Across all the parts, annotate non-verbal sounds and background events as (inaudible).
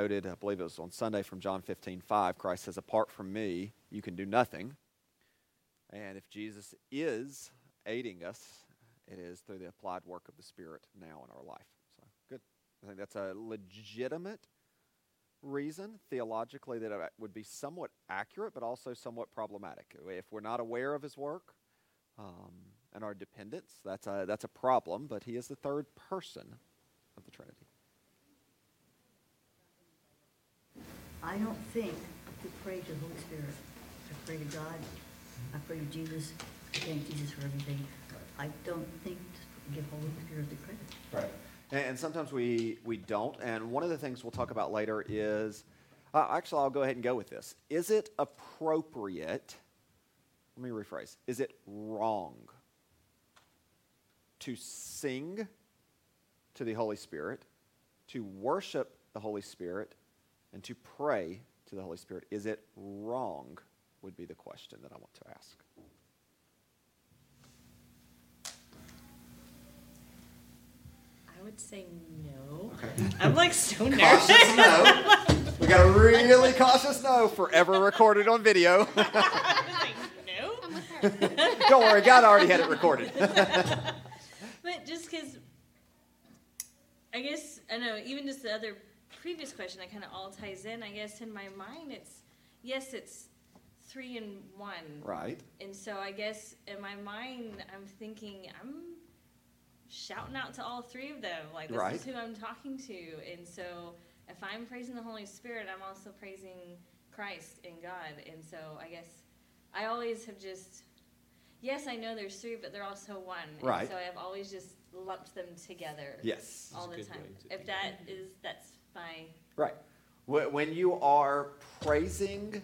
Noted, I believe it was on Sunday from John 15 5, Christ says, Apart from me, you can do nothing. And if Jesus is aiding us, it is through the applied work of the Spirit now in our life. So, good. I think that's a legitimate reason theologically that it would be somewhat accurate, but also somewhat problematic. If we're not aware of his work um, and our dependence, that's a, that's a problem, but he is the third person of the Trinity. I don't think to pray to the Holy Spirit. I pray to God. I pray to Jesus. I thank Jesus for everything. I don't think to give Holy Spirit the credit. Right. And, sometimes we, we don't. And one of the things we'll talk about later is uh, actually, I'll go ahead and go with this. Is it appropriate? Let me rephrase. Is it wrong to sing to the Holy Spirit, to worship the Holy Spirit, and to pray to the Holy Spirit? Is it wrong? Would be the question that I want to ask. I would say no. Okay. (laughs) I'm like so nervous. Cautious no. We got a (laughs) really cautious no, forever recorded on video. (laughs) I was like, no. Don't worry, God already had it recorded. But just because, I guess, I know, even just the other previous question, that kind of all ties in. I guess in my mind, it's yes, it's three and one. right. And so I guess in my mind, I'm thinking, I'm shouting out to all three of them. Like, this Right. is who I'm talking to. And so if I'm praising the Holy Spirit, I'm also praising Christ and God. And so I guess I always have just, yes, I know there's three, but they're also one. Right. And so I've always just lumped them together Yes. all That's the time. If that is, that's my, Right. Wh- When you are praising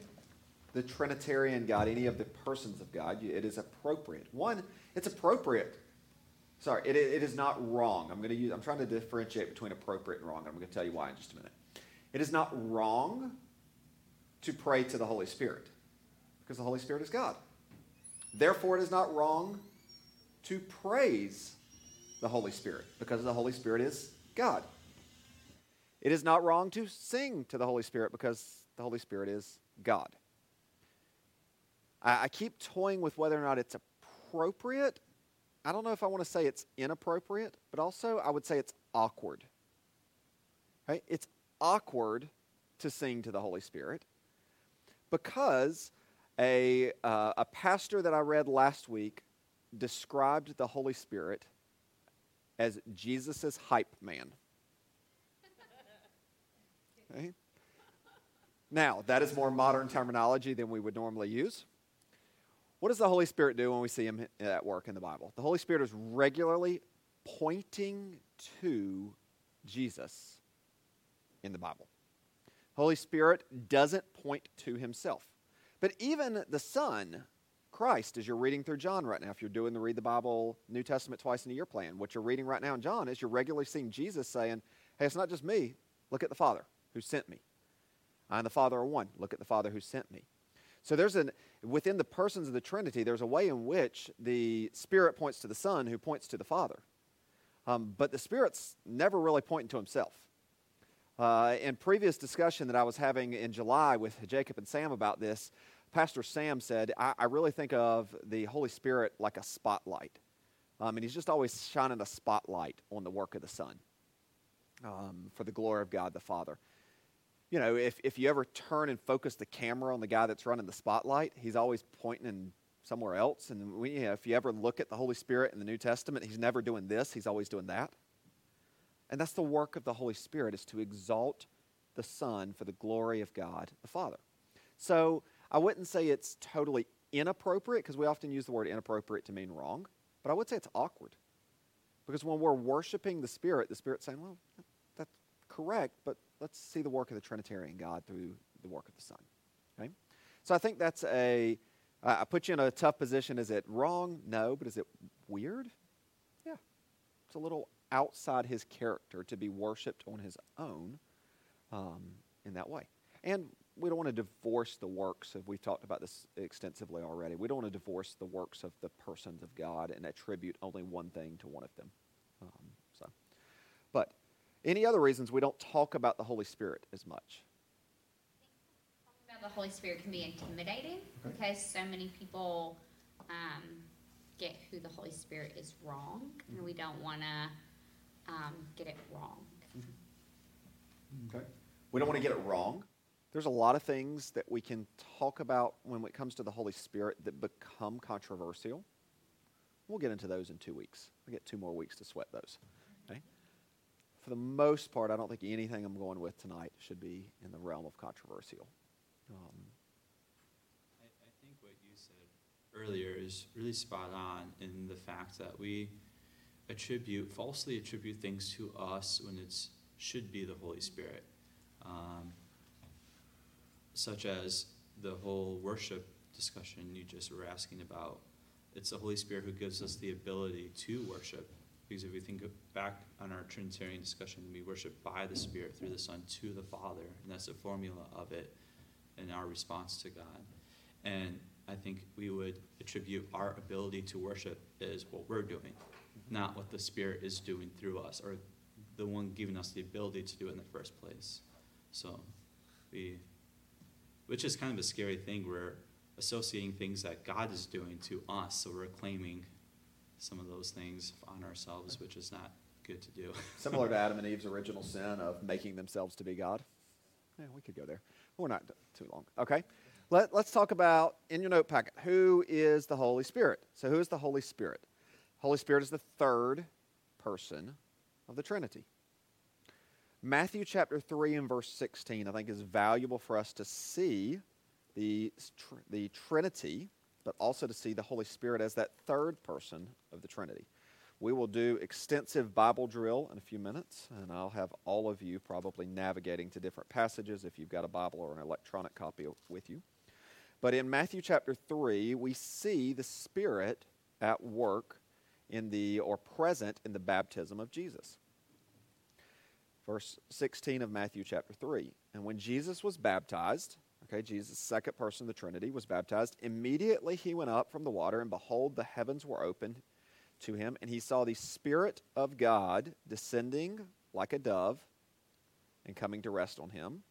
the Trinitarian God, any of the persons of God, you- it is appropriate. One, it's appropriate. Sorry, it, it is not wrong. I'm going to use. I'm trying to differentiate between appropriate and wrong. and I'm going to tell you why in just a minute. It is not wrong to pray to the Holy Spirit because the Holy Spirit is God. Therefore, it is not wrong to praise the Holy Spirit because the Holy Spirit is God. It is not wrong to sing to the Holy Spirit because the Holy Spirit is God. I, I keep toying with whether or not it's appropriate. I don't know if I want to say it's inappropriate, but also I would say it's awkward. Right? It's awkward to sing to the Holy Spirit because a, uh, a pastor that I read last week described the Holy Spirit as Jesus' hype man. Now, that is more modern terminology than we would normally use. What does the Holy Spirit do when we see him at work in the Bible? The Holy Spirit is regularly pointing to Jesus in the Bible. Holy Spirit doesn't point to himself. But even the Son, Christ, as you're reading through John right now, if you're doing the Read the Bible New Testament twice in a year plan, what you're reading right now in John is you're regularly seeing Jesus saying, Hey, it's not just me. Look at the Father who sent me. I and the Father are one. Look at the Father who sent me. So there's an within the persons of the Trinity, there's a way in which the Spirit points to the Son, who points to the Father. Um, but the Spirit's never really pointing to himself. Uh, in previous discussion that I was having in July with Jacob and Sam about this, Pastor Sam said, I, I really think of the Holy Spirit like a spotlight. Um, and he's just always shining a spotlight on the work of the Son um, for the glory of God the Father. You know, if, if you ever turn and focus the camera on the guy that's running the spotlight, he's always pointing in somewhere else. And we, you know, if you ever look at the Holy Spirit in the New Testament, he's never doing this, he's always doing that. And that's the work of the Holy Spirit is to exalt the Son for the glory of God the Father. So I wouldn't say it's totally inappropriate because we often use the word inappropriate to mean wrong, but I would say it's awkward. Because when we're worshiping the Spirit, the Spirit's saying, well, that's correct, but let's see the work of the Trinitarian God through the work of the Son. Okay? So I think that's a, I I put you in a tough position. Is it wrong? No, but is it weird? Yeah. It's a little outside his character to be worshiped on his own um, in that way. And we don't want to divorce the works of, we've talked about this extensively already. We don't want to divorce the works of the persons of God and attribute only one thing to one of them. Um, so, but Any other reasons we don't talk about the Holy Spirit as much? Talking about the Holy Spirit can be intimidating Okay. because so many people um, get who the Holy Spirit is wrong, and we don't want to um, get it wrong. Okay. We don't want to get it wrong. There's a lot of things that we can talk about when it comes to the Holy Spirit that become controversial. We'll get into those in two weeks. We get two more weeks to sweat those. Okay. For the most part, I don't think anything I'm going with tonight should be in the realm of controversial. Um, I, I think what you said earlier is really spot on in the fact that we attribute, falsely attribute things to us when it should be the Holy Spirit. Um, such as the whole worship discussion you just were asking about. It's the Holy Spirit who gives us the ability to worship. Because if we think back on our Trinitarian discussion, we worship by the Spirit through the Son to the Father, and that's the formula of it in our response to God. And I think we would attribute our ability to worship is what we're doing, not what the Spirit is doing through us, or the one giving us the ability to do it in the first place. So we, which is kind of a scary thing. We're associating things that God is doing to us, so we're claiming some of those things on ourselves, which is not good to do. (laughs) similar to Adam and Eve's original sin of making themselves to be God. Yeah, we could go there. We're not too long. Okay. Let, let's talk about in your note packet who is the Holy Spirit. So, who is the Holy Spirit? Holy Spirit is the third person of the Trinity. Matthew chapter 3 and verse 16, I think, is valuable for us to see the, the Trinity, but also to see the Holy Spirit as that third person of the Trinity. We will do extensive Bible drill in a few minutes, and I'll have all of you probably navigating to different passages if you've got a Bible or an electronic copy with you. But in Matthew chapter 3, we see the Spirit at work in the, or present in the baptism of Jesus. Verse 16 of Matthew chapter 3. And when Jesus was baptized, okay, Jesus, second person of the Trinity, was baptized, immediately he went up from the water, and behold, the heavens were opened to him, and he saw the Spirit of God descending like a dove and coming to rest on him.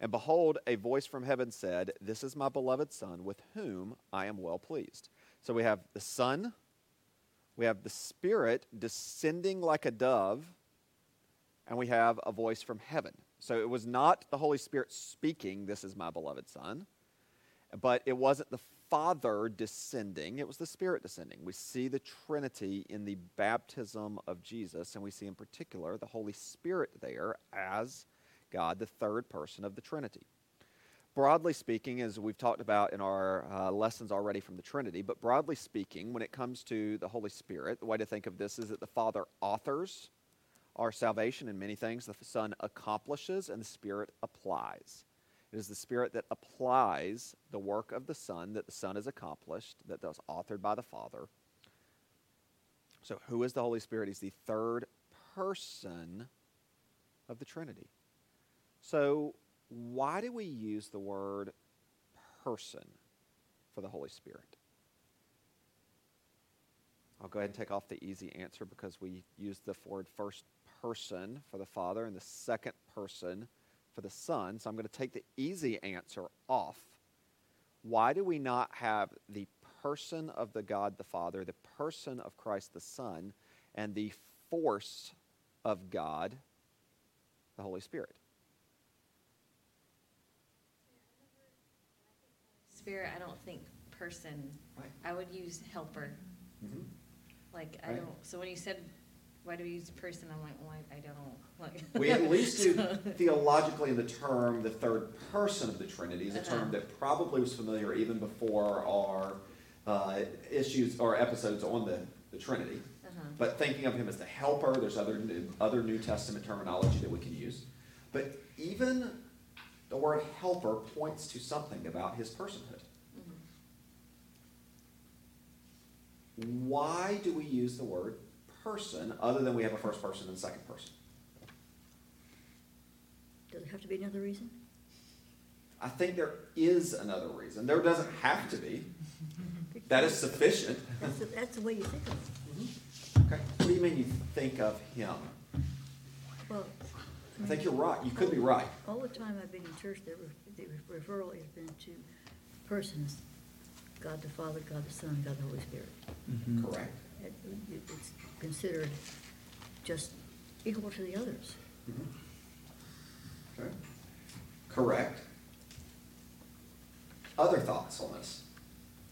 And behold, a voice from heaven said, This is my beloved Son, with whom I am well pleased. So we have the Son, we have the Spirit descending like a dove, and we have a voice from heaven. So it was not the Holy Spirit speaking, This is my beloved Son, but it wasn't the Father descending, it was the Spirit descending. We see the Trinity in the baptism of Jesus, and we see in particular the Holy Spirit there as God, the third person of the Trinity. Broadly speaking, as we've talked about in our uh, lessons already from the Trinity, but broadly speaking, when it comes to the Holy Spirit, the way to think of this is that the Father authors our salvation in many things, the Son accomplishes, and the Spirit applies. It is the Spirit that applies the work of the Son that the Son has accomplished, that was authored by the Father. So, who is the Holy Spirit? He's the third person of the Trinity. So, why do we use the word person for the Holy Spirit? I'll go ahead and take off the easy answer because we use the word first person for the Father and the second person for the Son. So I'm going to take the easy answer off. Why do we not have the person of the God the Father, the person of Christ the Son, and the force of God, the Holy Spirit? Spirit, I don't think person. Right. I would use helper. Mm-hmm. Like I Right. don't. So when you said, "Why do we use person?" I'm like, well, I, I don't. Like We at least do (laughs) theologically in the term the third person of the Trinity is a term Uh-huh. that probably was familiar even before our uh, issues or episodes on the, the Trinity. Uh-huh. But thinking of him as the helper, there's other new, other New Testament terminology that we can use. But even the word helper points to something about his personhood. Why do we use the word person other than we have a first person and second person? Does it have to be another reason? I think there is another reason. There doesn't have to be. That is sufficient. That's the, that's the way you think of it. Mm-hmm. Okay. What do you mean you think of him? Well, I think you're right. You could be right. All the time I've been in church, the re- the referral has been to persons, God the Father, God the Son, God the Holy Spirit. Mm-hmm. Correct. It- it- It's considered just equal to the others. Mm-hmm. Okay. Correct. Other thoughts on this?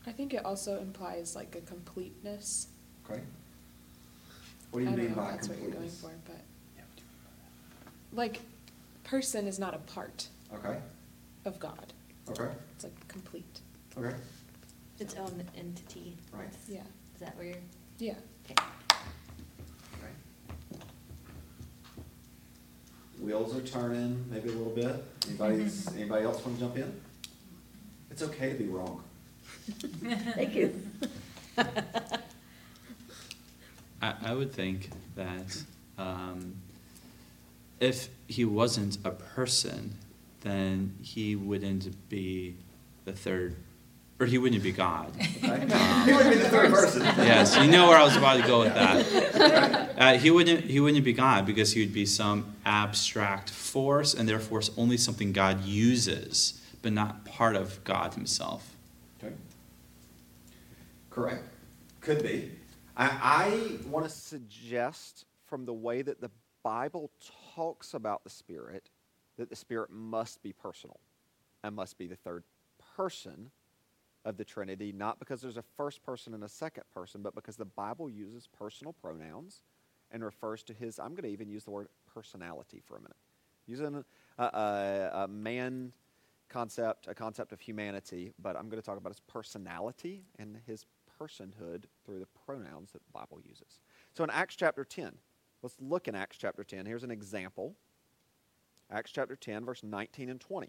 I think it also implies like a completeness. Okay. What do you I don't mean know by if that's what you're going completeness? for, but like person is not a part Okay, of God. okay, It's like complete. okay. Its own entity. Right. Yeah. Is that where you're? Yeah. Okay. okay. Wheels are turning, maybe a little bit. Anybody's, anybody else want to jump in? It's okay to be wrong. (laughs) Thank you. I, I would think that um, if he wasn't a person, then he wouldn't be the third, or he wouldn't be God. Okay? You would be the third person. yes, you know where I was about to go with that. (laughs) Uh, he wouldn't he wouldn't be God because he would be some abstract force, and therefore it's only something God uses, but not part of God Himself. Okay. Correct. Could be. I, I want to suggest from the way that the Bible talks about the Spirit that the Spirit must be personal and must be the third person of the Trinity, not because there's a first person and a second person, but because the Bible uses personal pronouns and refers to his, I'm going to even use the word personality for a minute. Using a, a, a man concept, a concept of humanity, but I'm going to talk about his personality and his personhood through the pronouns that the Bible uses. So in Acts chapter 10, let's look in Acts chapter 10. Here's an example Acts chapter 10, verse 19 and 20.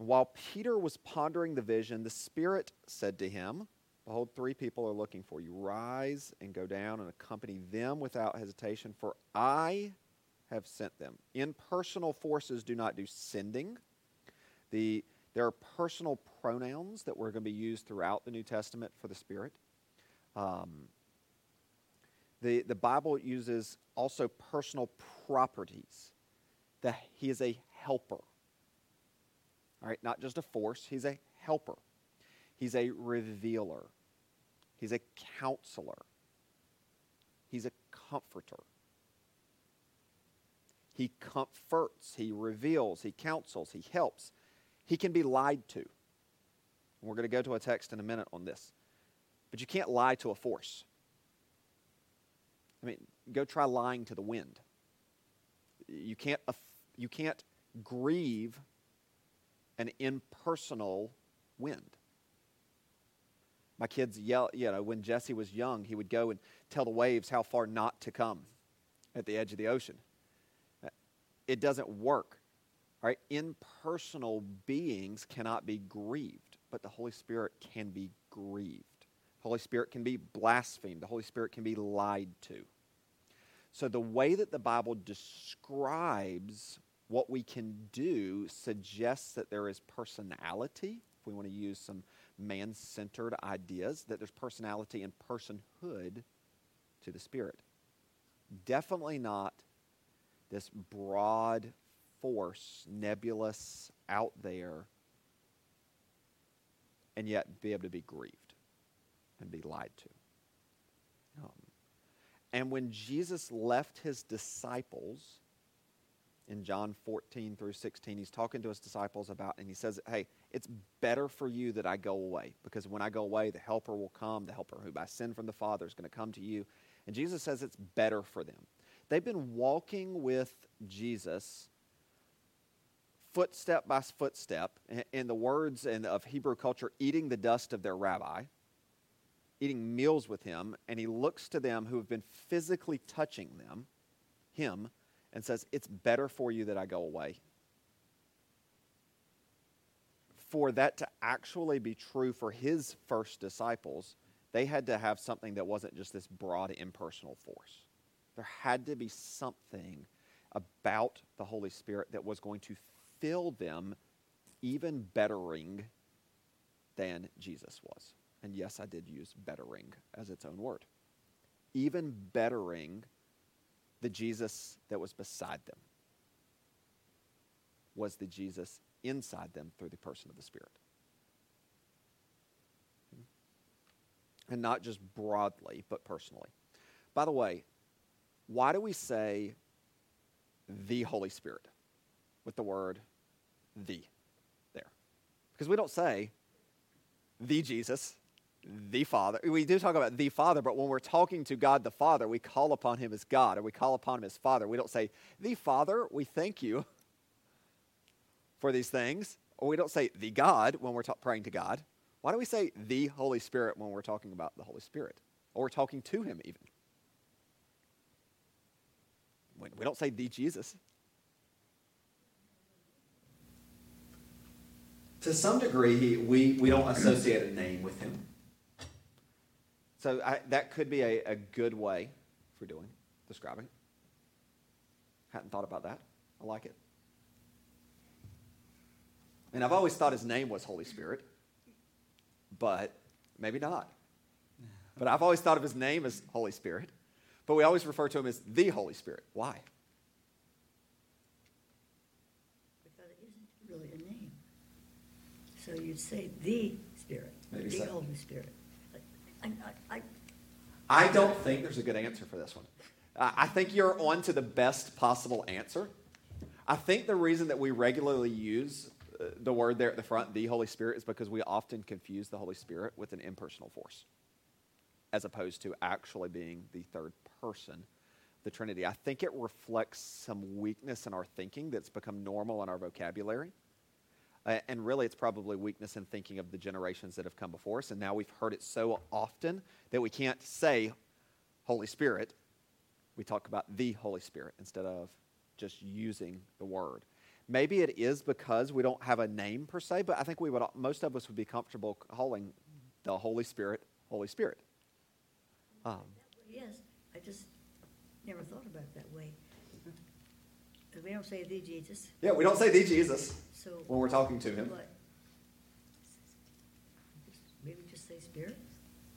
While Peter was pondering the vision, the Spirit said to him, Behold, three people are looking for you. Rise and go down and accompany them without hesitation, for I have sent them. Impersonal forces do not do sending. The, there are personal pronouns that were going to be used throughout the New Testament for the Spirit. Um, the, the Bible uses also personal properties. That he is a helper. All right, not just a force, he's a helper. He's a revealer. He's a counselor. He's a comforter. He comforts, he reveals, he counsels, he helps. He can be lied to. We're going to go to a text in a minute on this. But you can't lie to a force. I mean, go try lying to the wind. You can't, you can't grieve an impersonal wind. My kids yell, you know, when Jesse was young, he would go and tell the waves how far not to come at the edge of the ocean. It doesn't work. All right? Impersonal beings cannot be grieved, but the Holy Spirit can be grieved. Holy Spirit can be blasphemed. The Holy Spirit can be lied to. So the way that the Bible describes what we can do suggests that there is personality, if we want to use some man centered ideas, that there's personality and personhood to the Spirit. Definitely not this broad force, nebulous, out there, and yet be able to be grieved and be lied to. Um, and when Jesus left his disciples, in John 14 through 16, he's talking to his disciples about, and he says, Hey, it's better for you that I go away, because when I go away, the Helper will come, the Helper who I send from the Father is going to come to you. And Jesus says it's better for them. They've been walking with Jesus footstep by footstep, in- the words of Hebrew culture, eating the dust of their rabbi, eating meals with him, and he looks to them who have been physically touching them, him, and says, It's better for you that I go away. For that to actually be true for his first disciples, they had to have something that wasn't just this broad impersonal force. There had to be something about the Holy Spirit that was going to fill them even bettering than Jesus was. And yes, I did use bettering as its own word. Even bettering the Jesus that was beside them was the Jesus inside them through the person of the Spirit. Hmm? And not just broadly, but personally. By the way, why do we say the Holy Spirit with the word the there? Because we don't say the Jesus, the Father. We do talk about the Father, but when we're talking to God the Father, we call upon him as God or we call upon him as Father. We don't say, the Father, we thank you (laughs) for these things. Or we don't say the God when we're ta- praying to God. Why do we say the Holy Spirit when we're talking about the Holy Spirit? Or talking to him even? We don't say the Jesus. To some degree, we, we don't associate a name with him. So I, that could be a, a good way for doing, describing. Hadn't thought about that. I like it. And I've always thought his name was Holy Spirit, but maybe not. But I've always thought of his name as Holy Spirit, but we always refer to him as the Holy Spirit. Why? Because it isn't really a name. So you'd say the Spirit, Maybe the so. Holy Spirit. I, I, I, don't think there's a good answer for this one. I I think you're on to the best possible answer. I think the reason that we regularly use uh, the word there at the front, the Holy Spirit, is because we often confuse the Holy Spirit with an impersonal force, as opposed to actually being the third person, the Trinity. I think it reflects some weakness in our thinking that's become normal in our vocabulary. Uh, and really, it's probably weakness in thinking of the generations that have come before us. And now we've heard it so often that we can't say Holy Spirit. We talk about the Holy Spirit instead of just using the word. Maybe it is because we don't have a name per se, but I think we would most of us would be comfortable calling the Holy Spirit Holy Spirit. Um, yes, I just never thought about it that way. We don't say the Jesus, yeah, we don't say the Jesus so. when we're talking to him. What? Maybe just say Spirit?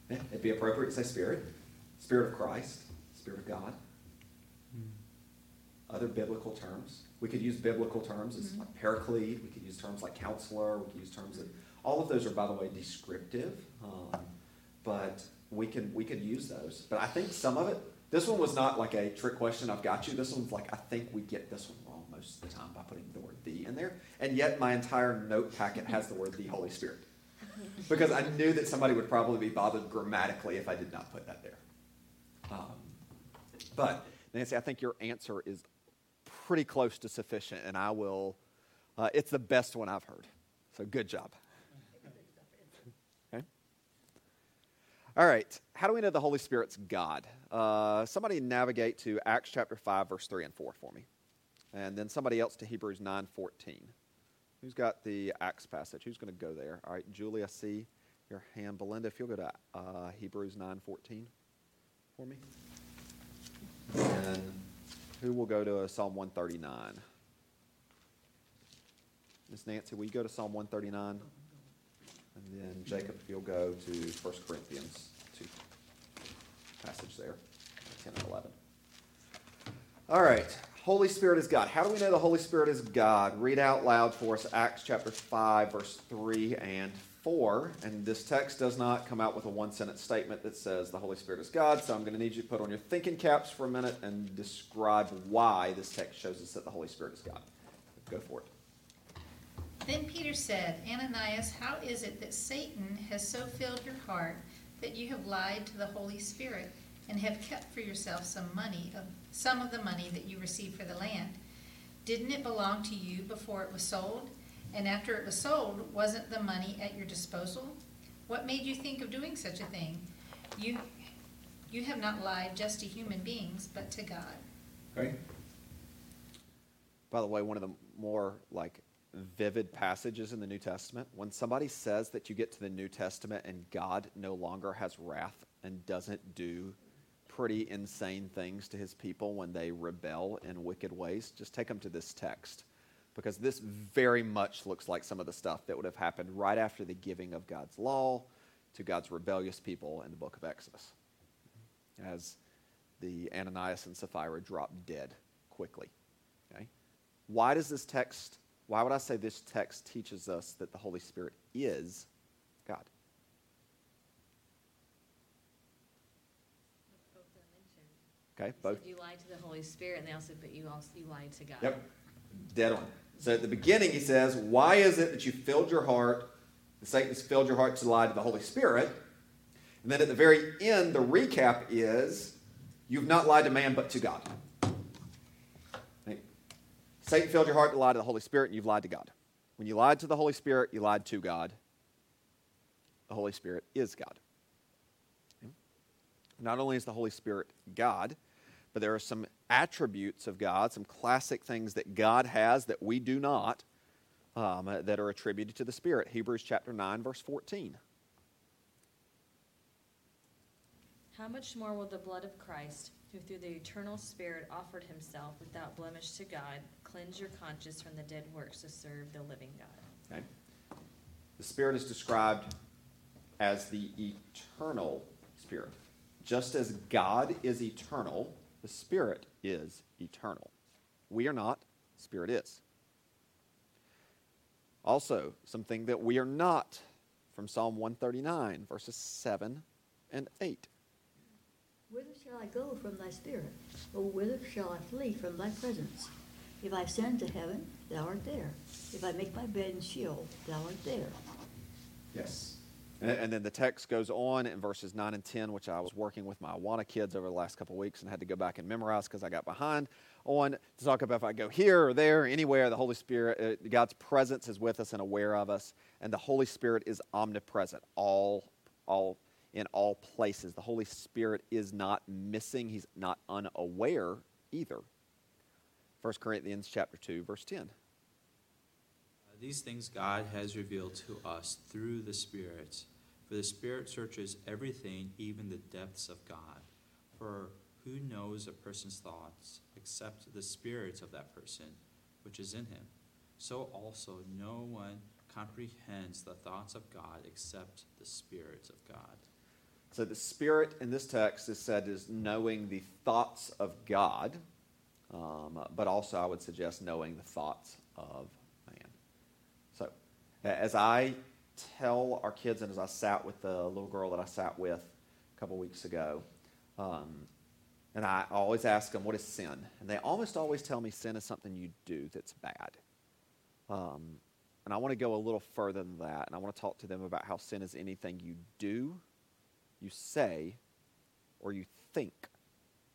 Yeah, it'd be appropriate to say Spirit, Spirit of Christ, Spirit of God. Other biblical terms. We could use biblical terms as like paraclete. We could use terms like counselor. We could use terms that all of those are, by the way, descriptive. Um, but we can we could use those. But I think some of it. This one was not like a trick question. I've got you. This one's like I think we get this one wrong most of the time by putting the word "the" in there. And yet my entire note packet has the word "the Holy Spirit." because I knew that somebody would probably be bothered grammatically if I did not put that there. Um, but Nancy, I think your answer is pretty close to sufficient, and I will. Uh, it's the best one I've heard. So good job. Okay. All right. How do we know the Holy Spirit's God? Uh, somebody navigate to Acts chapter five, verse three and four for me, and then somebody else to Hebrews nine fourteen. Who's got the Acts passage? Who's going to go there? All right, Julia, see your hand. Belinda, if you'll go to uh, Hebrews 9.14 for me. And who will go to Psalm 139? Miss Nancy, will you go to Psalm 139? And then Jacob, if you'll go to 1 Corinthians 2. Passage there, 10 and 11. All right. Holy Spirit is God. How do we know the Holy Spirit is God? Read out loud for us Acts chapter 5, verse 3 and 4. And this text does not come out with a one sentence statement that says the Holy Spirit is God. So I'm going to need you to put on your thinking caps for a minute and describe why this text shows us that the Holy Spirit is God. Go for it. Then Peter said, Ananias, how is it that Satan has so filled your heart that you have lied to the Holy Spirit and have kept for yourself some money of some of the money that you received for the land? Didn't it belong to you before it was sold? And after it was sold, wasn't the money at your disposal? What made you think of doing such a thing? You you have not lied just to human beings, but to God. Okay. By the way, one of the more like vivid passages in the New Testament, when somebody says that you get to the New Testament and God no longer has wrath and doesn't do pretty insane things to his people when they rebel in wicked ways, just take them to this text. Because this very much looks like some of the stuff that would have happened right after the giving of God's law to God's rebellious people in the book of Exodus. As the Ananias and Sapphira drop dead quickly. Okay? Why does this text, why would I say this text teaches us that the Holy Spirit is God? Okay, both. You lied to the Holy Spirit, and they also but you also you lied to God. Yep. Dead on. So at the beginning, he says, Why is it that you filled your heart, and Satan's filled your heart to lie to the Holy Spirit? And then at the very end, the recap is, You've not lied to man, but to God. Right? Satan filled your heart to lie to the Holy Spirit, and you've lied to God. When you lied to the Holy Spirit, you lied to God. The Holy Spirit is God. Not only is the Holy Spirit God, but there are some attributes of God, some classic things that God has that we do not, um, that are attributed to the Spirit. Hebrews chapter 9, verse 14. How much more will the blood of Christ, who through the eternal Spirit offered himself without blemish to God, cleanse your conscience from the dead works to serve the living God? Okay? The Spirit is described as the eternal Spirit. Just as God is eternal, the Spirit is eternal. We are not, Spirit is. Also, something that we are not from Psalm 139, verses 7 and 8. Whither shall I go from thy spirit? Or whither shall I flee from thy presence? If I ascend to heaven, thou art there. If I make my bed in Sheol, thou art there. Yes. And, then the text goes on in verses 9 and 10, which I was working with my Awana kids over the last couple of weeks and had to go back and memorize because I got behind on to talk about if I go here or there, anywhere, the Holy Spirit, uh, God's presence is with us and aware of us. And the Holy Spirit is omnipresent, all, all in all places. The Holy Spirit is not missing, He's not unaware either. 1 Corinthians chapter 2, verse 10. Uh, These things God has revealed to us through the Spirit. For the Spirit searches everything, even the depths of God. For who knows a person's thoughts except the spirit of that person which is in him? So also no one comprehends the thoughts of God except the Spirit of God. So the Spirit in this text is said is knowing the thoughts of God, um, but also I would suggest knowing the thoughts of man. So as I tell our kids, and as I sat with the little girl that I sat with a couple weeks ago, um, and I always ask them, what is sin? And they almost always tell me sin is something you do that's bad. Um, and I want to go a little further than that, and I want to talk to them about how sin is anything you do you say, or you think.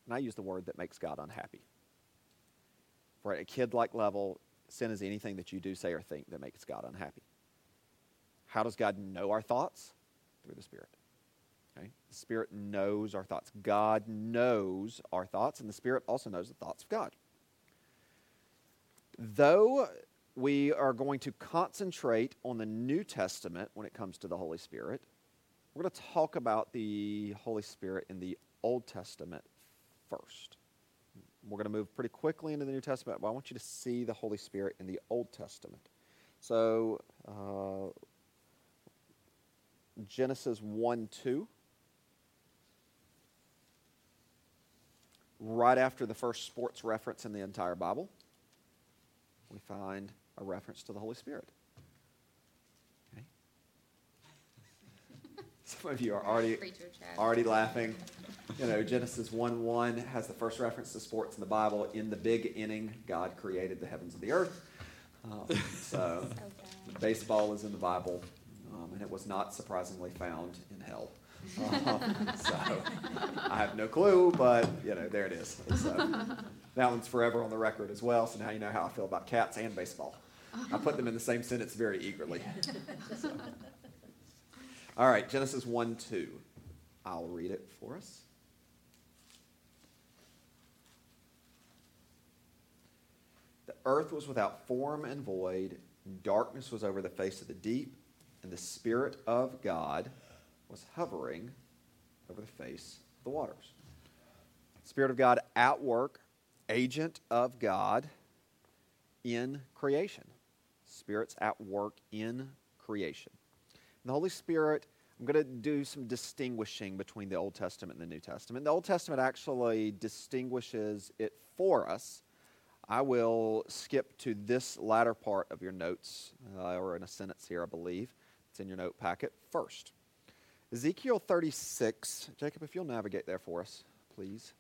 And I use the word that makes God unhappy. For at a kid like level, sin is anything that you do, say, or think that makes God unhappy. How does God know our thoughts? Through the Spirit. Okay? The Spirit knows our thoughts. God knows our thoughts, and the Spirit also knows the thoughts of God. Though we are going to concentrate on the New Testament when it comes to the Holy Spirit, we're going to talk about the Holy Spirit in the Old Testament first. We're going to move pretty quickly into the New Testament, but I want you to see the Holy Spirit in the Old Testament. So, uh, Genesis 1 2. Right after the first sports reference in the entire Bible, we find a reference to the Holy Spirit. Okay. (laughs) Some of you are already already laughing. You know, Genesis 1 1 has the first reference to sports in the Bible. In the big inning, God created the heavens and the earth. Um, so, (laughs) So baseball is in the Bible, um, and it was not surprisingly found in hell. Um, (laughs) so, I have no clue, but, you know, there it is. So, that one's forever on the record as well, so now you know how I feel about cats and baseball. I put them in the same sentence very eagerly. (laughs) So. All right, Genesis 1 2. I'll read it for us. The earth was without form and void, and darkness was over the face of the deep, and the Spirit of God was hovering over the face of the waters. Spirit of God at work, agent of God in creation. Spirit's at work in creation. And the Holy Spirit, I'm going to do some distinguishing between the Old Testament and the New Testament. The Old Testament actually distinguishes it for us. I will skip to this latter part of your notes, uh, or in a sentence here, I believe. It's in your note packet first. Ezekiel 36, Jacob, if you'll navigate there for us, please,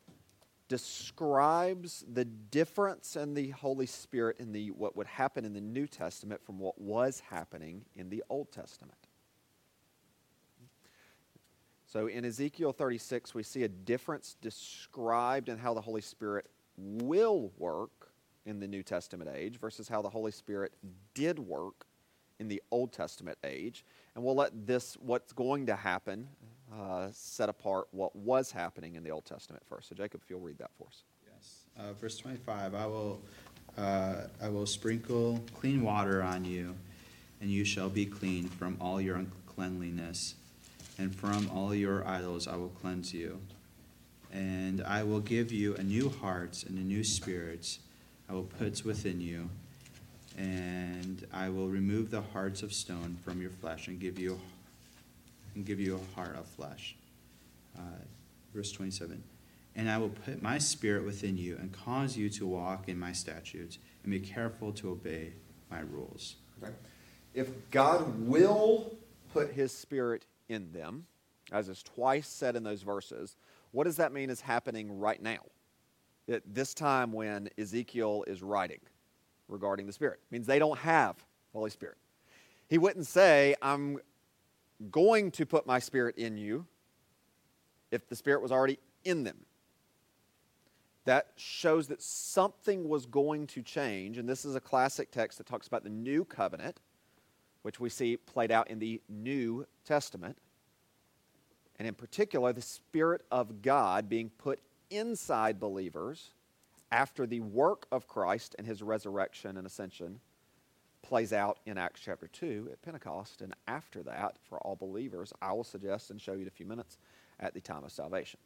describes the difference in the Holy Spirit in the what would happen in the New Testament from what was happening in the Old Testament. So in Ezekiel 36, we see a difference described in how the Holy Spirit will work in the New Testament age versus how the Holy Spirit did work in the Old Testament age. And we'll let this, what's going to happen, uh, set apart what was happening in the Old Testament first. So, Jacob, if you'll read that for us. Yes. Uh, verse 25 I will, uh, I will sprinkle clean water on you, and you shall be clean from all your uncleanliness, and from all your idols I will cleanse you. And I will give you a new heart and a new spirit I will put within you, and I will remove the hearts of stone from your flesh and give you and give you a heart of flesh. Uh, verse 27 And I will put my spirit within you and cause you to walk in my statutes and be careful to obey my rules. Okay. If God will put his spirit in them, as is twice said in those verses, what does that mean is happening right now? At this time when Ezekiel is writing regarding the Spirit. It means they don't have Holy Spirit. He wouldn't say, I'm going to put my spirit in you if the Spirit was already in them. That shows that something was going to change, and this is a classic text that talks about the new covenant, which we see played out in the New Testament. And in particular, the Spirit of God being put inside believers after the work of Christ and his resurrection and ascension plays out in Acts chapter 2 at Pentecost. And after that, for all believers, I will suggest and show you in a few minutes at the time of salvation.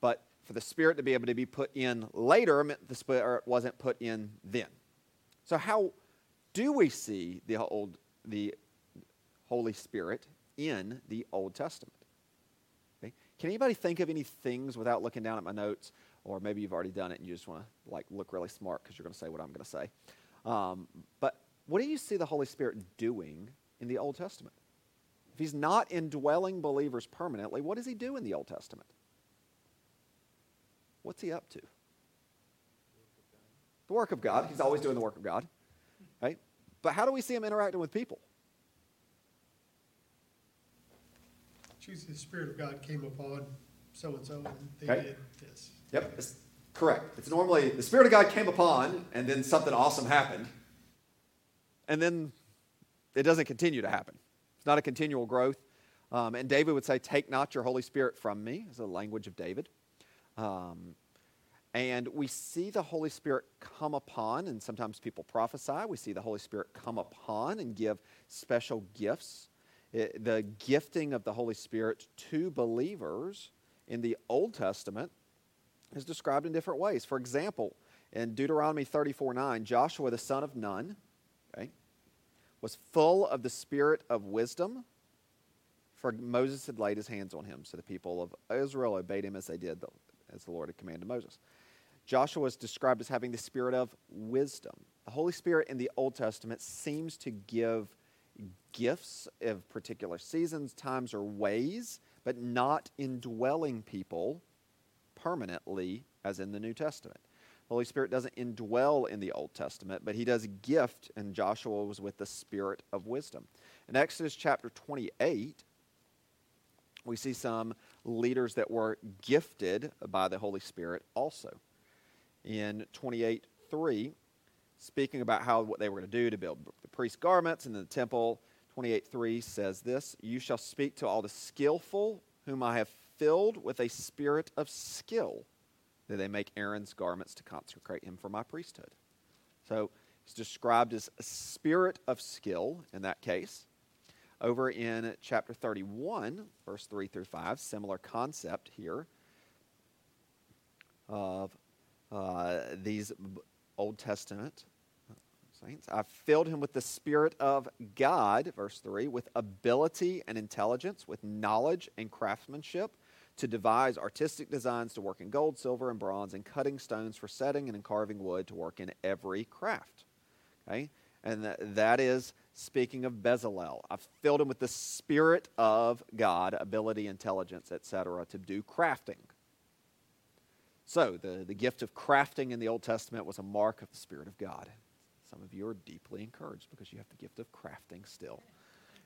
But for the Spirit to be able to be put in later meant the Spirit wasn't put in then. So, how do we see the, old, the Holy Spirit in the Old Testament? Okay? Can anybody think of any things without looking down at my notes? Or maybe you've already done it and you just want to like look really smart because you're going to say what I'm going to say. Um, but what do you see the Holy Spirit doing in the Old Testament? If he's not indwelling believers permanently, what does he do in the Old Testament? What's he up to? The work of God. He's always doing the work of God. Right? But how do we see him interacting with people? Choose the Spirit of God came upon so and so, and they Okay. did this. Yep, it's correct. It's normally the Spirit of God came upon, and then something awesome happened. And then it doesn't continue to happen. It's not a continual growth. Um, and David would say, Take not your Holy Spirit from me, is the language of David. Um, and we see the Holy Spirit come upon, and sometimes people prophesy. We see the Holy Spirit come upon and give special gifts. It- the gifting of the Holy Spirit to believers in the Old Testament is described in different ways. For example, in Deuteronomy 34 9, Joshua the son of Nun okay, was full of the spirit of wisdom, for Moses had laid his hands on him. So the people of Israel obeyed him as they did, as the Lord had commanded Moses. Joshua is described as having the spirit of wisdom. The Holy Spirit in the Old Testament seems to give gifts of particular seasons, times, or ways, but not indwelling people permanently as in the New Testament. The Holy Spirit doesn't indwell in the Old Testament, but he does gift, and Joshua was with the spirit of wisdom. In Exodus chapter 28, we see some leaders that were gifted by the Holy Spirit also. In 28 3, speaking about how what they were going to do to build the priest garments in the temple, 28 3 says this You shall speak to all the skillful whom I have filled with a spirit of skill, that they make Aaron's garments to consecrate him for my priesthood. So he's described as a spirit of skill in that case. Over in chapter 31, verse 3 through 5, similar concept here of uh, these Old Testament, saints. I've filled him with the Spirit of God, verse 3, with ability and intelligence, with knowledge and craftsmanship, to devise artistic designs to work in gold, silver, and bronze, and cutting stones for setting and in carving wood to work in every craft. Okay? And th- that is speaking of Bezalel. I've filled him with the Spirit of God, ability, intelligence, etc., to do crafting. So, the, the gift of crafting in the Old Testament was a mark of the Spirit of God. Some of you are deeply encouraged because you have the gift of crafting still.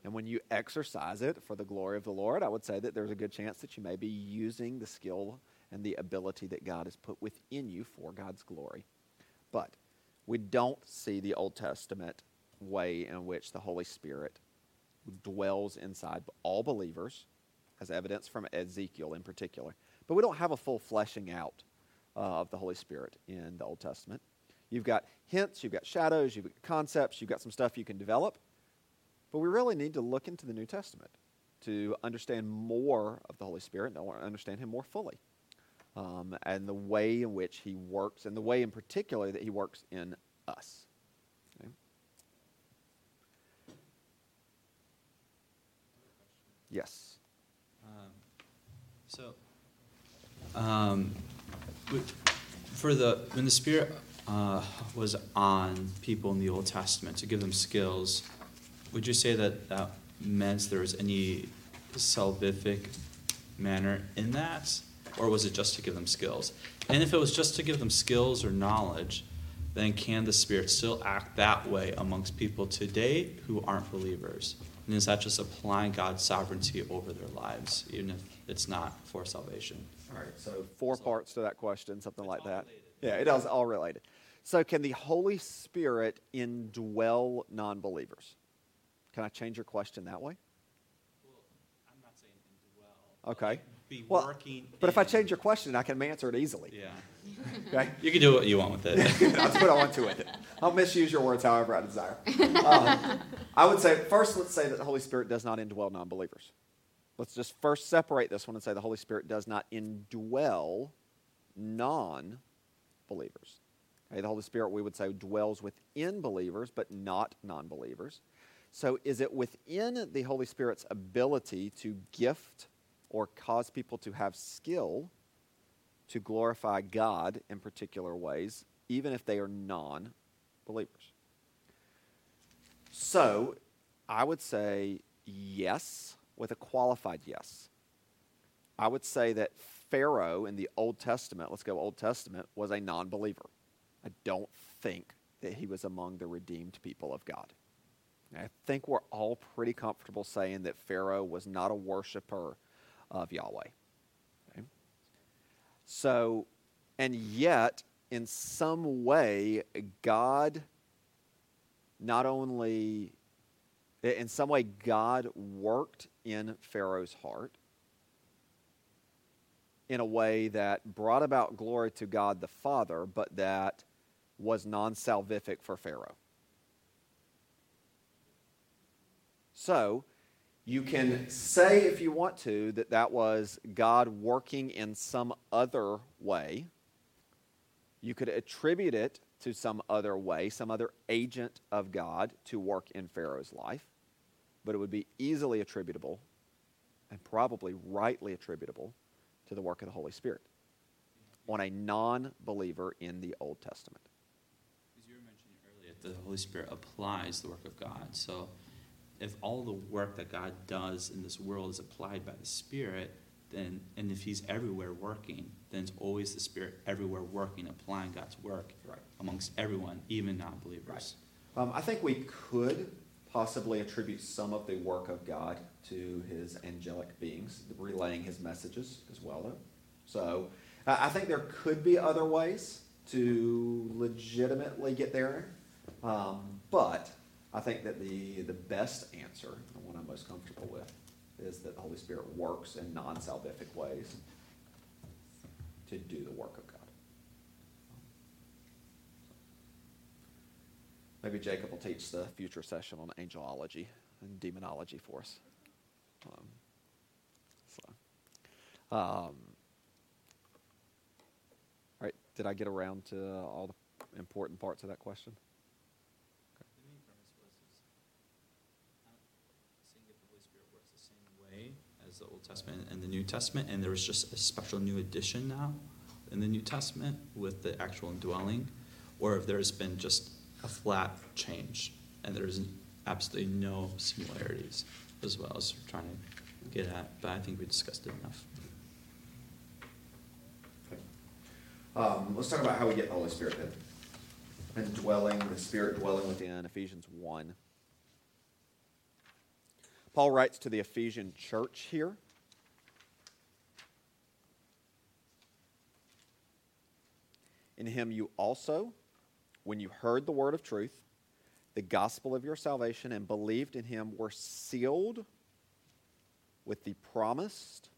And when you exercise it for the glory of the Lord, I would say that there's a good chance that you may be using the skill and the ability that God has put within you for God's glory. But we don't see the Old Testament way in which the Holy Spirit dwells inside all believers, as evidence from Ezekiel in particular. But we don't have a full fleshing out uh, of the Holy Spirit in the Old Testament. You've got hints, you've got shadows, you've got concepts, you've got some stuff you can develop. But we really need to look into the New Testament to understand more of the Holy Spirit and understand Him more fully. Um, and the way in which He works, and the way in particular that He works in us. Okay? Yes. Um, So, um, for the, when the Spirit uh, was on people in the Old Testament to give them skills, would you say that that meant there was any salvific manner in that? Or was it just to give them skills? And if it was just to give them skills or knowledge, then can the Spirit still act that way amongst people today who aren't believers? And is that just applying God's sovereignty over their lives, even if it's not for salvation? All right, so four So- parts to that question, something like that. related. Yeah, it is all related. So, can the Holy Spirit indwell non believers? Can I change your question that way? Well, I'm not saying indwell. Okay. Be Well, working. But if I change your question, I can answer it easily. Yeah. (laughs) Okay? You can do what you want with it. (laughs) That's what I want to with it. I'll misuse your words however I desire. Um, I would say, first, let's say that the Holy Spirit does not indwell non believers. Let's just first separate this one and say the Holy Spirit does not indwell non believers. Okay, the Holy Spirit, we would say, dwells within believers, but not non believers. So, is it within the Holy Spirit's ability to gift or cause people to have skill to glorify God in particular ways, even if they are non believers? So, I would say yes, with a qualified yes. I would say that Pharaoh in the Old Testament, let's go Old Testament, was a non believer. I don't think that he was among the redeemed people of God. I think we're all pretty comfortable saying that Pharaoh was not a worshiper of Yahweh. Okay? So, and yet, in some way, God not only, in some way, God worked in Pharaoh's heart in a way that brought about glory to God the Father, but that was non salvific for Pharaoh. So, you can say, if you want to, that that was God working in some other way. You could attribute it to some other way, some other agent of God to work in Pharaoh's life, but it would be easily attributable and probably rightly attributable to the work of the Holy Spirit on a non believer in the Old Testament. As you were mentioning earlier, the Holy Spirit applies the work of God. So, if all the work that God does in this world is applied by the Spirit, then and if He's everywhere working, then it's always the Spirit everywhere working, applying God's work Right. amongst everyone, even non-believers. Um, I think we could possibly attribute some of the work of God to his angelic beings, relaying his messages as well. Though. So I I think there could be other ways to legitimately get there, um, but I think that the, the best answer, the one I'm most comfortable with, is that the Holy Spirit works in non salvific ways to do the work of God. Maybe Jacob will teach the future session on angelology and demonology for us. Um, so, um, all right, did I get around to all the important parts of that question? Was the Old Testament and the New Testament, and there was just a special new edition now in the New Testament with the actual indwelling, or if there's been just a flat change and there's absolutely no similarities as well as trying to get at. But I think we discussed it enough. Um, let's talk about how we get the Holy Spirit then. And dwelling, the Spirit dwelling within, Ephesians 1. Paul writes to the Ephesian church here. In him you also, when you heard the word of truth, the gospel of your salvation, and believed in him, were sealed with the promised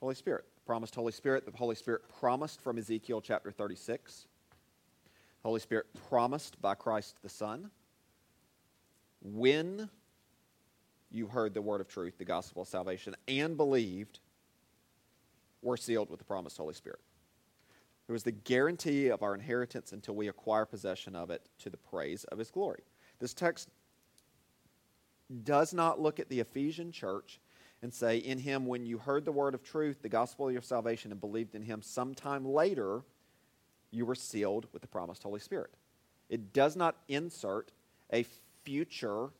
Holy Spirit. The promised Holy Spirit, the Holy Spirit promised from Ezekiel chapter 36. Holy Spirit promised by Christ the Son. When you heard the word of truth, the gospel of salvation, and believed, were sealed with the promised Holy Spirit. It was the guarantee of our inheritance until we acquire possession of it to the praise of his glory. This text does not look at the Ephesian church and say, In him, when you heard the word of truth, the gospel of your salvation, and believed in him, sometime later, you were sealed with the promised Holy Spirit. It does not insert a future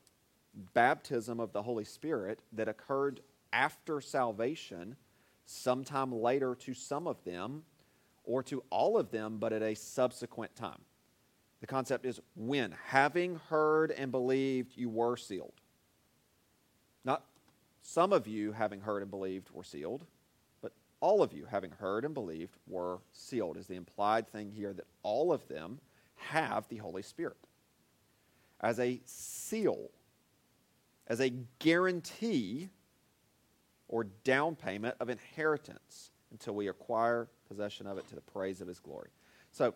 baptism of the Holy Spirit that occurred after salvation, sometime later to some of them, or to all of them, but at a subsequent time. The concept is when, having heard and believed, you were sealed. Not some of you, having heard and believed, were sealed, but all of you, having heard and believed, were sealed, is the implied thing here that all of them have the Holy Spirit as a seal, as a guarantee or down payment of inheritance until we acquire possession of it to the praise of his glory. So,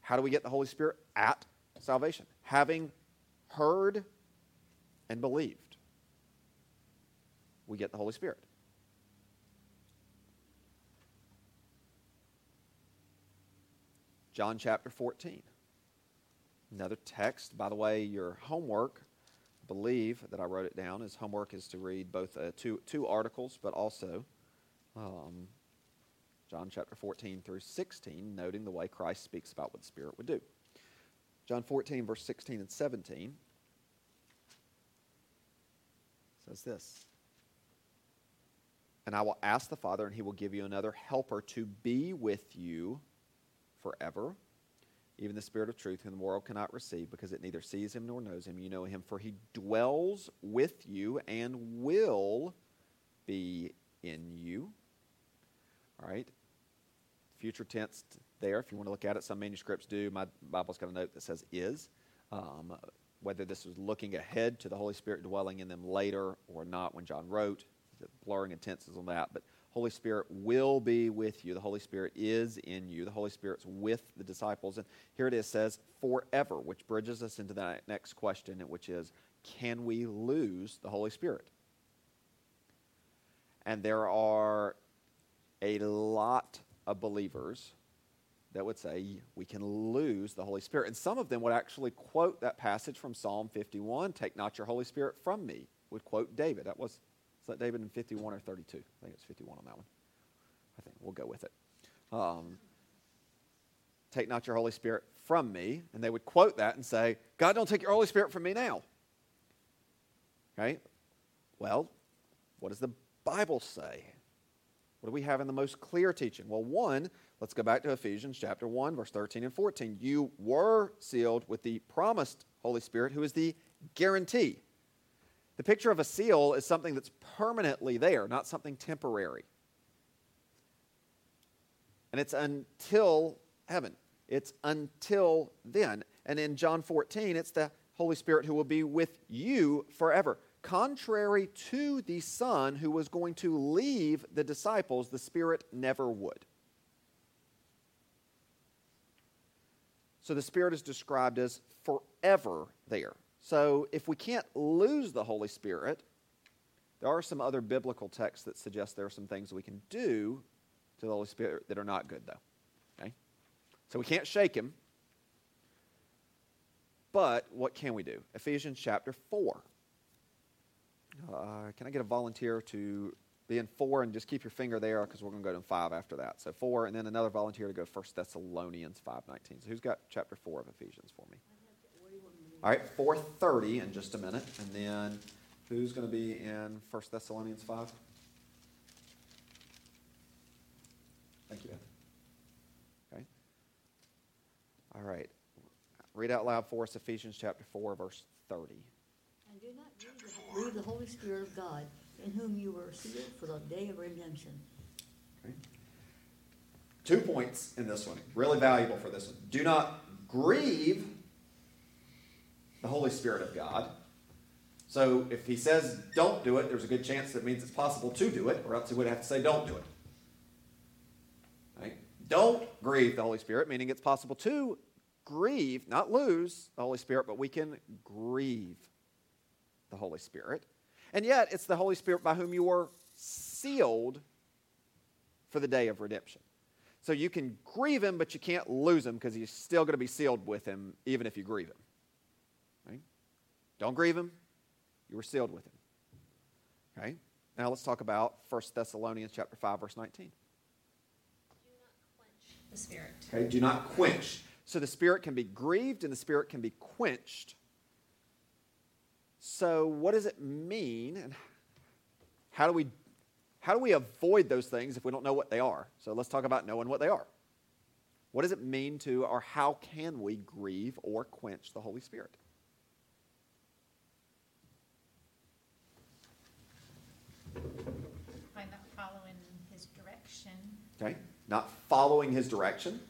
how do we get the Holy Spirit? At salvation. Having heard and believed, we get the Holy Spirit. John chapter 14. Another text. By the way, your homework, believe that I wrote it down, is homework is to read both uh, two, two articles, but also um, John chapter 14 through 16, noting the way Christ speaks about what the Spirit would do. John 14, verse 16 and 17 says this And I will ask the Father, and he will give you another helper to be with you forever, even the Spirit of truth, whom the world cannot receive, because it neither sees him nor knows him. You know him, for he dwells with you and will be in you. All right? Future tense there, if you want to look at it. Some manuscripts do. My Bible's got a note that says is. Um, whether this was looking ahead to the Holy Spirit dwelling in them later or not when John wrote, blurring of tenses on that. But Holy Spirit will be with you. The Holy Spirit is in you. The Holy Spirit's with the disciples. And here it is says forever, which bridges us into the next question, which is can we lose the Holy Spirit? And there are a lot of believers that would say we can lose the Holy Spirit. And some of them would actually quote that passage from Psalm 51 Take not your Holy Spirit from me, would quote David. That was, is that David in 51 or 32? I think it's 51 on that one. I think we'll go with it. Um, take not your Holy Spirit from me. And they would quote that and say, God, don't take your Holy Spirit from me now. Okay? Well, what does the Bible say? What do we have in the most clear teaching? Well, one, let's go back to Ephesians chapter 1, verse 13 and 14. You were sealed with the promised Holy Spirit, who is the guarantee. The picture of a seal is something that's permanently there, not something temporary. And it's until heaven. It's until then. And in John 14, it's the Holy Spirit who will be with you forever contrary to the Son who was going to leave the disciples, the Spirit never would. So the Spirit is described as forever there. So if we can't lose the Holy Spirit, there are some other biblical texts that suggest there are some things we can do to the Holy Spirit that are not good, though. Okay? So we can't shake him. But what can we do? Ephesians chapter 4. Uh, can I get a volunteer to be in 4, and just keep your finger there because we're going to go to 5 after that. So 4, and then another volunteer to go 1 Thessalonians 5.19. So who's got chapter 4 of Ephesians for me? All right, 4.30 in just a minute. And then who's going to be in 1 Thessalonians 5? Thank you, Okay. All right. Read out loud for us Ephesians chapter 4, verse 30. And do not grieve the- the Holy Spirit of God, in whom you were sealed for the day of redemption. Okay. Two points in this one, really valuable for this one. Do not grieve the Holy Spirit of God. So if he says don't do it, there's a good chance that means it's possible to do it, or else he would have to say don't do it. Right? Don't grieve the Holy Spirit, meaning it's possible to grieve, not lose the Holy Spirit, but we can grieve the Holy Spirit. And yet, it's the Holy Spirit by whom you were sealed for the day of redemption. So you can grieve him, but you can't lose him because he's still going to be sealed with him, even if you grieve him. Don't grieve him. You were sealed with him. Okay? Now let's talk about 1 Thessalonians chapter 5, verse 19. The Spirit. Okay, do not quench. So the spirit can be grieved and the spirit can be quenched. So what does it mean and how do we how do we avoid those things if we don't know what they are? So let's talk about knowing what they are. What does it mean to or how can we grieve or quench the Holy Spirit? By not following his direction. Okay? Not following his direction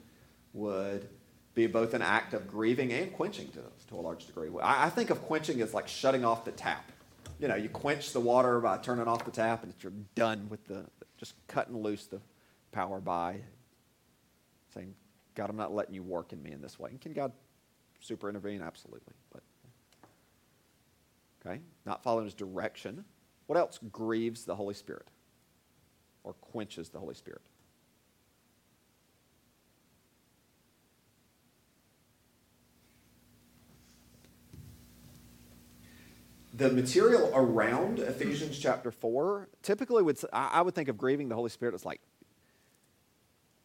would be both an act of grieving and quenching to, to a large degree. I, I think of quenching as like shutting off the tap. You know, you quench the water by turning off the tap and you're done with the, just cutting loose the power by saying, God, I'm not letting you work in me in this way. And can God super intervene? Absolutely. But, okay? Not following his direction. What else grieves the Holy Spirit or quenches the Holy Spirit? The material around Ephesians chapter 4 typically would, I would think of grieving the Holy Spirit as like,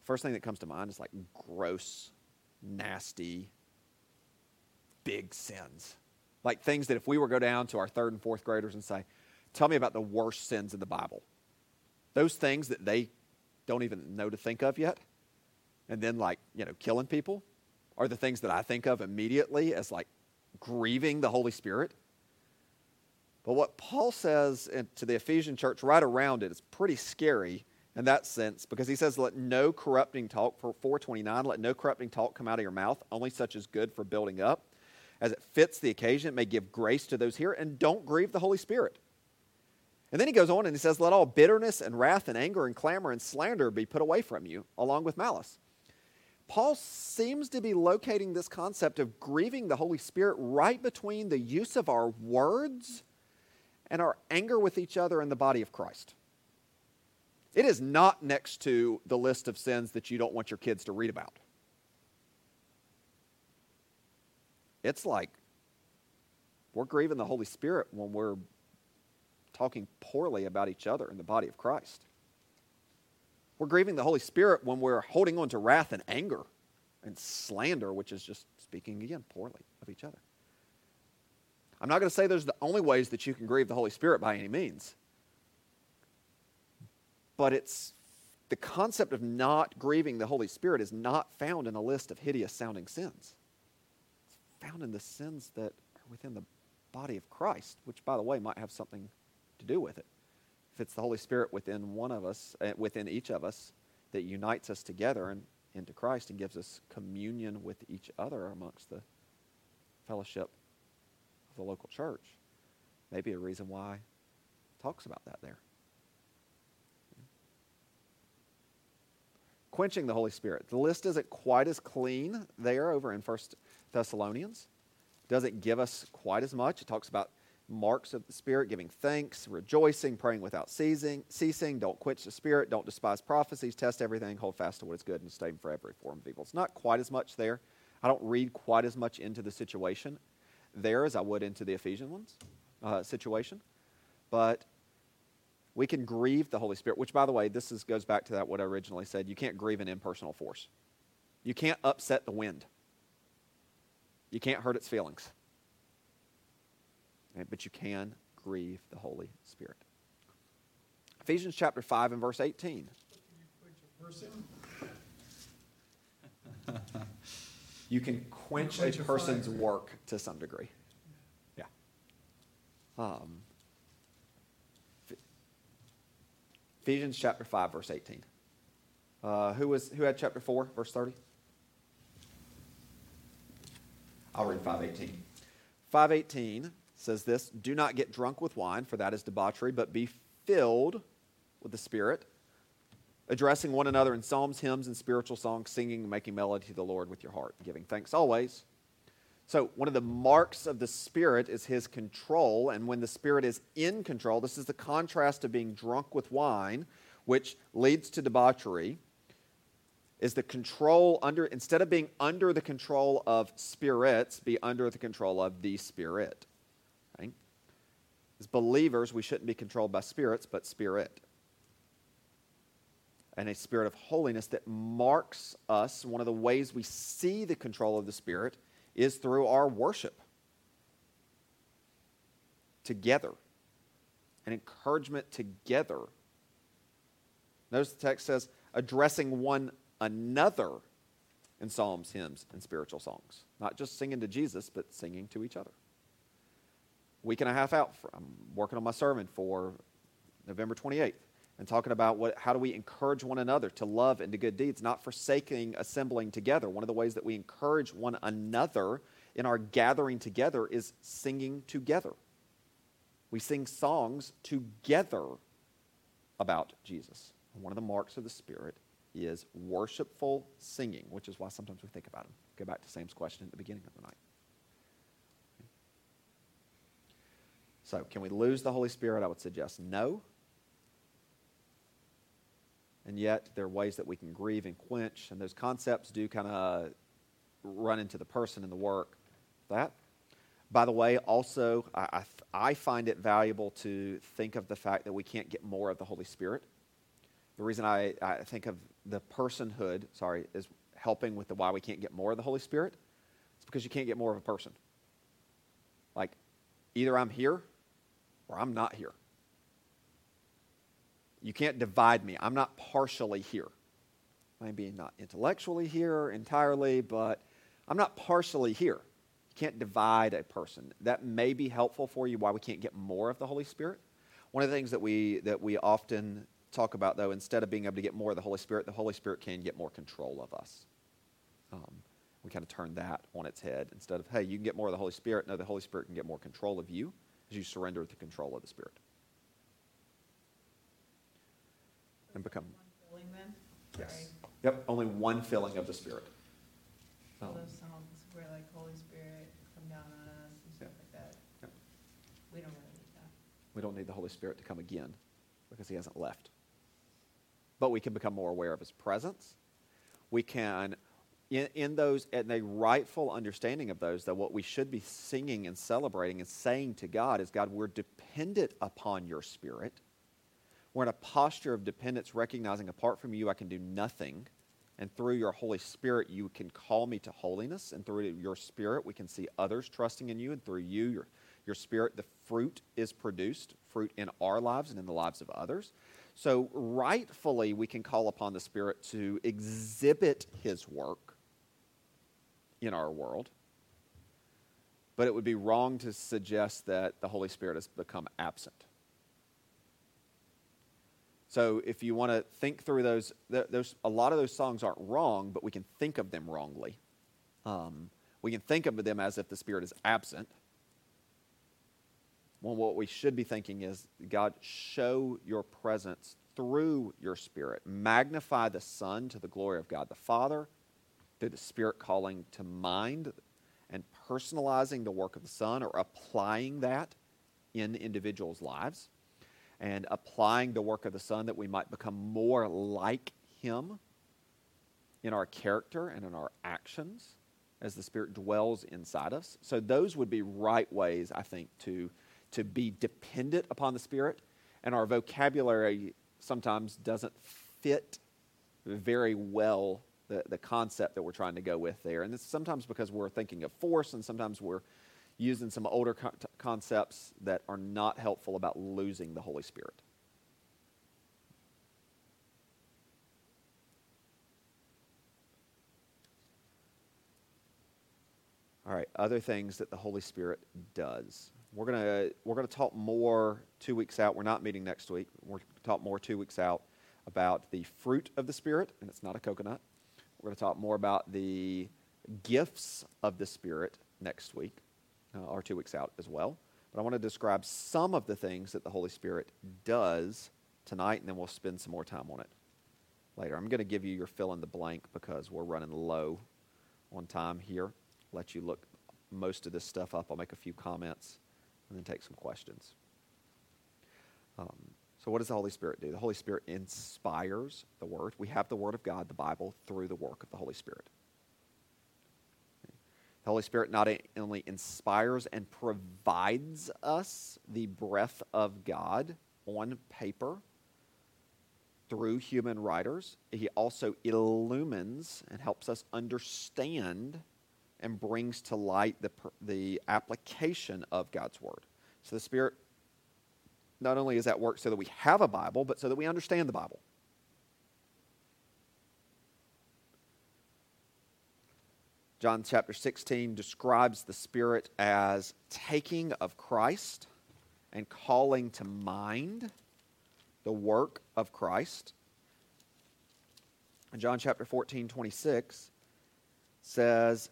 first thing that comes to mind is like gross, nasty, big sins. Like things that if we were go down to our third and fourth graders and say, tell me about the worst sins in the Bible. Those things that they don't even know to think of yet, and then like, you know, killing people, are the things that I think of immediately as like grieving the Holy Spirit. But what Paul says to the Ephesian church right around it is pretty scary in that sense because he says, Let no corrupting talk, for 429, let no corrupting talk come out of your mouth, only such as good for building up. As it fits the occasion, it may give grace to those here, and don't grieve the Holy Spirit. And then he goes on and he says, Let all bitterness and wrath and anger and clamor and slander be put away from you, along with malice. Paul seems to be locating this concept of grieving the Holy Spirit right between the use of our words and our anger with each other in the body of Christ. It is not next to the list of sins that you don't want your kids to read about. It's like we're grieving the Holy Spirit when we're talking poorly about each other in the body of Christ. We're grieving the Holy Spirit when we're holding on to wrath and anger and slander, which is just speaking again poorly of each other. I'm not going to say those are the only ways that you can grieve the Holy Spirit by any means. But it's the concept of not grieving the Holy Spirit is not found in a list of hideous sounding sins. It's found in the sins that are within the body of Christ, which, by the way, might have something to do with it. If it's the Holy Spirit within one of us, uh, within each of us, that unites us together and into Christ and gives us communion with each other amongst the fellowship of the local church. Maybe a reason why talks about that there. Quenching the Holy Spirit. The list isn't quite as clean there over in First Thessalonians. Doesn't give us quite as much. It talks about marks of the Spirit, giving thanks, rejoicing, praying without ceasing, ceasing. Don't quench the Spirit. Don't despise prophecies. Test everything. Hold fast to what is good and stay for every form of evil. It's not quite as much there. I don't read quite as much into the situation there as I would into the Ephesian ones uh, situation. But We can grieve the Holy Spirit, which, by the way, this is, goes back to that what I originally said. You can't grieve an impersonal force. You can't upset the wind. You can't hurt its feelings. But you can grieve the Holy Spirit. Ephesians chapter 5 and verse 18. (laughs) You can quench, Quench a a person's fire. work to some degree. Yeah. Um, Ephesians chapter 5, verse 18. Uh, who, was, who had chapter 4, verse 30? I'll read 518. 518 says this Do not get drunk with wine, for that is debauchery, but be filled with the Spirit, addressing one another in psalms, hymns, and spiritual songs, singing and making melody to the Lord with your heart, giving thanks always. So, one of the marks of the Spirit is his control, and when the Spirit is in control, this is the contrast of being drunk with wine, which leads to debauchery is the control under instead of being under the control of spirits be under the control of the spirit right as believers we shouldn't be controlled by spirits but spirit and a spirit of holiness that marks us one of the ways we see the control of the spirit is through our worship together an encouragement together notice the text says addressing one another in psalms, hymns, and spiritual songs. Not just singing to Jesus, but singing to each other. Week and a half out, I'm working on my sermon for November 28th and talking about what, how do we encourage one another to love and to good deeds, not forsaking assembling together. One of the ways that we encourage one another in our gathering together is singing together. We sing songs together about Jesus. One of the marks of the Spirit is worshipful singing, which is why sometimes we think about them. Go back to Sam's question at the beginning of the night. So, can we lose the Holy Spirit? I would suggest no. And yet, there are ways that we can grieve and quench, and those concepts do kind of run into the person and the work. That. By the way, also, I, I, find it valuable to think of the fact that we can't get more of the Holy Spirit. The reason I, I think of the personhood, sorry, is helping with the why we can't get more of the Holy Spirit. It's because you can't get more of a person. Like, either I'm here or I'm not here. You can't divide me. I'm not partially here. Maybe not intellectually here entirely, but I'm not partially here. You can't divide a person. That may be helpful for you why we can't get more of the Holy Spirit. One of the things that we that we often talk about though, instead of being able to get more of the Holy Spirit, the Holy Spirit can get more control of us. Um, we kind of turn that on its head. Instead of, hey, you can get more of the Holy Spirit, no, the Holy Spirit can get more control of you as you surrender the control of the Spirit. And become, Filling then? yes. Sorry. Yep, only one filling of the Spirit. All Um, those songs where like Holy Spirit come down on us and stuff Yep. like that. Yep. We don't really need that. We don't need the Holy Spirit to come again because he hasn't left. But we can become more aware of his presence. We can, in, in those, and a rightful understanding of those, that what we should be singing and celebrating and saying to God is God, we're dependent upon your Spirit. We're in a posture of dependence, recognizing apart from you, I can do nothing. And through your Holy Spirit, you can call me to holiness. And through your Spirit, we can see others trusting in you. And through you, your, your Spirit, the fruit is produced fruit in our lives and in the lives of others. So, rightfully, we can call upon the Spirit to exhibit His work in our world. But it would be wrong to suggest that the Holy Spirit has become absent. So if you want to think through those, th- those, a lot of those songs aren't wrong, but we can think of them wrongly. Um, we can think of them as if the Spirit is absent. Well, what we should be thinking is, God, show your presence through your Spirit. Magnify the Son to the glory of God the Father, through the Spirit calling to mind and personalizing the work of the Son or applying that in individuals' lives and applying the work of the Son that we might become more like Him in our character and in our actions as the Spirit dwells inside us. So, those would be right ways, I think, to, to be dependent upon the Spirit and our vocabulary sometimes doesn't fit very well the, the concept that we're trying to go with there. And it's sometimes because we're thinking of force, and sometimes we're using some older co- concepts that are not helpful about losing the Holy Spirit. All right, other things that the Holy Spirit does. We're going to we're to talk more 2 weeks out. We're not meeting next week. We're going to talk more 2 weeks out about the fruit of the Spirit, and it's not a coconut. We're going to talk more about the gifts of the Spirit next week, uh, or 2 weeks out as well. But I want to describe some of the things that the Holy Spirit does tonight, and then we'll spend some more time on it later. I'm going to give you your fill in the blank because we're running low on time here. Let you look most of this stuff up. I'll make a few comments and then take some questions. Um, so, what does the Holy Spirit do? The Holy Spirit inspires the Word. We have the Word of God, the Bible, through the work of the Holy Spirit. The Holy Spirit not only inspires and provides us the breath of God on paper through human writers, He also illumines and helps us understand and brings to light the, the application of God's Word. So the Spirit not only is at work so that we have a Bible, but so that we understand the Bible. John chapter 16 describes the Spirit as taking of Christ and calling to mind the work of Christ. And John chapter 14, 26 says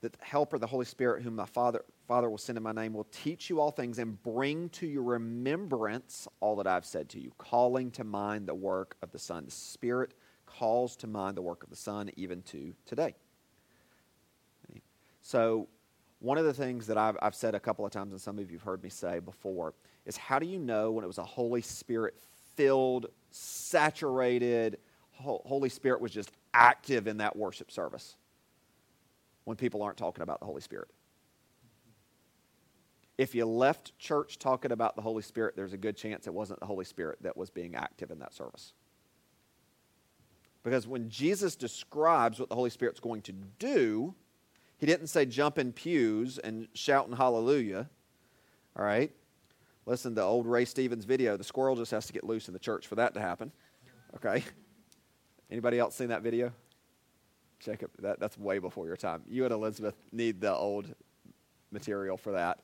that the Helper, the Holy Spirit, whom my Father, Father will send in my name, will teach you all things and bring to your remembrance all that I've said to you, calling to mind the work of the Son. The Spirit calls to mind the work of the Son even to today. So, one of the things that I've, I've said a couple of times, and some of you have heard me say before, is how do you know when it was a Holy Spirit filled, saturated, Holy Spirit was just active in that worship service? When people aren't talking about the Holy Spirit. If you left church talking about the Holy Spirit, there's a good chance it wasn't the Holy Spirit that was being active in that service. Because when Jesus describes what the Holy Spirit's going to do, he didn't say jump in pews and shouting hallelujah. All right? Listen to old Ray Stevens video. The squirrel just has to get loose in the church for that to happen. Okay? Anybody else seen that video? Jacob. That, that's way before your time. You and Elizabeth need the old material for that.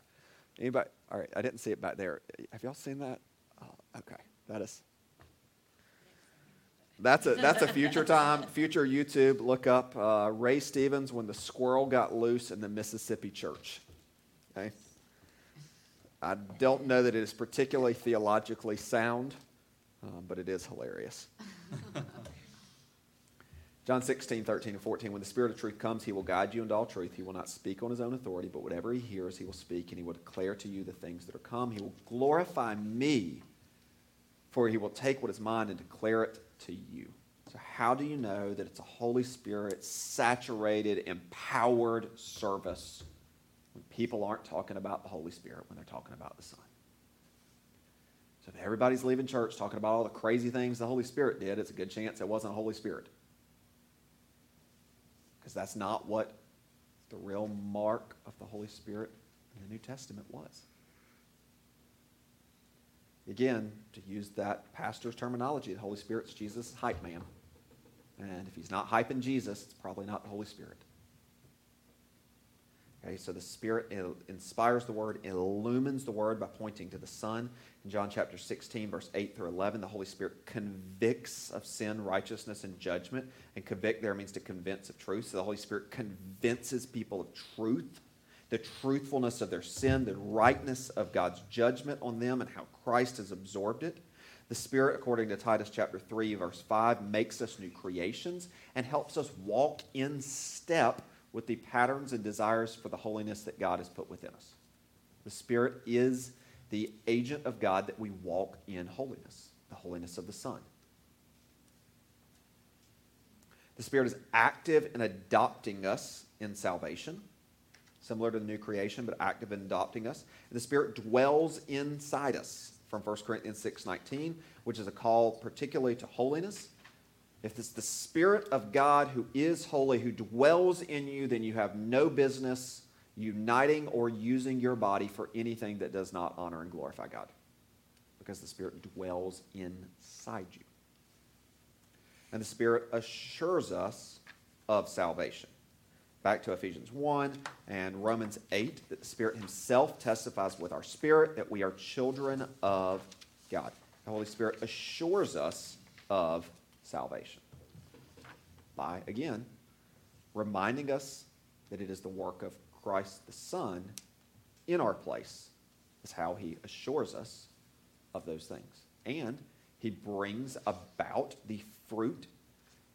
Anybody? All right. I didn't see it back there. Have y'all seen that? Oh, okay. That is that's a that's a (laughs) future time, future YouTube. Look up uh, Ray Stevens when the squirrel got loose in the Mississippi church. Okay. I don't know that it is particularly theologically sound, um, but it is hilarious. (laughs) John 16, 13, and 14. When the Spirit of truth comes, he will guide you into all truth. He will not speak on his own authority, but whatever he hears, he will speak, and he will declare to you the things that are come. He will glorify me, for he will take what is mine and declare it to you. So, how do you know that it's a Holy Spirit saturated, empowered service when people aren't talking about the Holy Spirit, when they're talking about the Son? So, if everybody's leaving church talking about all the crazy things the Holy Spirit did, it's a good chance it wasn't a Holy Spirit. Because that's not what the real mark of the Holy Spirit in the New Testament was. Again, to use that pastor's terminology, the Holy Spirit's Jesus' hype man. And if he's not hyping Jesus, it's probably not the Holy Spirit. Okay, so the Spirit inspires the Word, illumines the Word by pointing to the Son. In John chapter 16, verse 8 through 11, the Holy Spirit convicts of sin, righteousness, and judgment. And convict there means to convince of truth. So the Holy Spirit convinces people of truth the truthfulness of their sin, the rightness of God's judgment on them, and how Christ has absorbed it. The Spirit, according to Titus chapter 3, verse 5, makes us new creations and helps us walk in step with the patterns and desires for the holiness that God has put within us. The Spirit is the agent of God that we walk in holiness, the holiness of the Son. The Spirit is active in adopting us in salvation similar to the new creation, but active in adopting us. The Spirit dwells inside us from 1 Corinthians 6:19, which is a call particularly to holiness. If it's the Spirit of God who is holy, who dwells in you, then you have no business uniting or using your body for anything that does not honor and glorify God. Because the Spirit dwells inside you. And the Spirit assures us of salvation. Back to Ephesians 1 and Romans 8, that the Spirit Himself testifies with our spirit that we are children of God. The Holy Spirit assures us of salvation by, again, reminding us that it is the work of Christ the Son in our place, is how He assures us of those things. And He brings about the fruit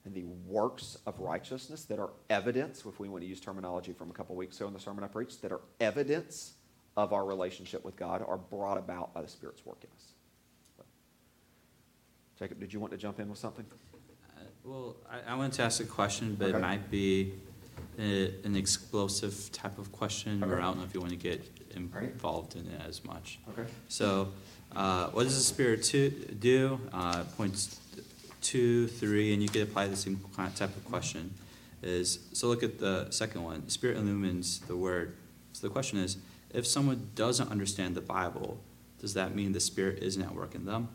and the works of righteousness that are evidence, if we want to use terminology from a couple weeks ago in the sermon I preached, that are evidence of our relationship with God are brought about by the Spirit's work in us. Jacob, did you want to jump in with something? Uh, Well, I, I wanted to ask a question, but Okay. it might be a, an explosive type of question, or Okay. I don't know if you want to get involved in it as much. Okay. So, uh, what does the Spirit to, do? Uh, points two, three, and you could apply the same type of question. Is so look at the second one. Spirit illumines the Word. So the question is, if someone doesn't understand the Bible, does that mean the Spirit isn't at work in them?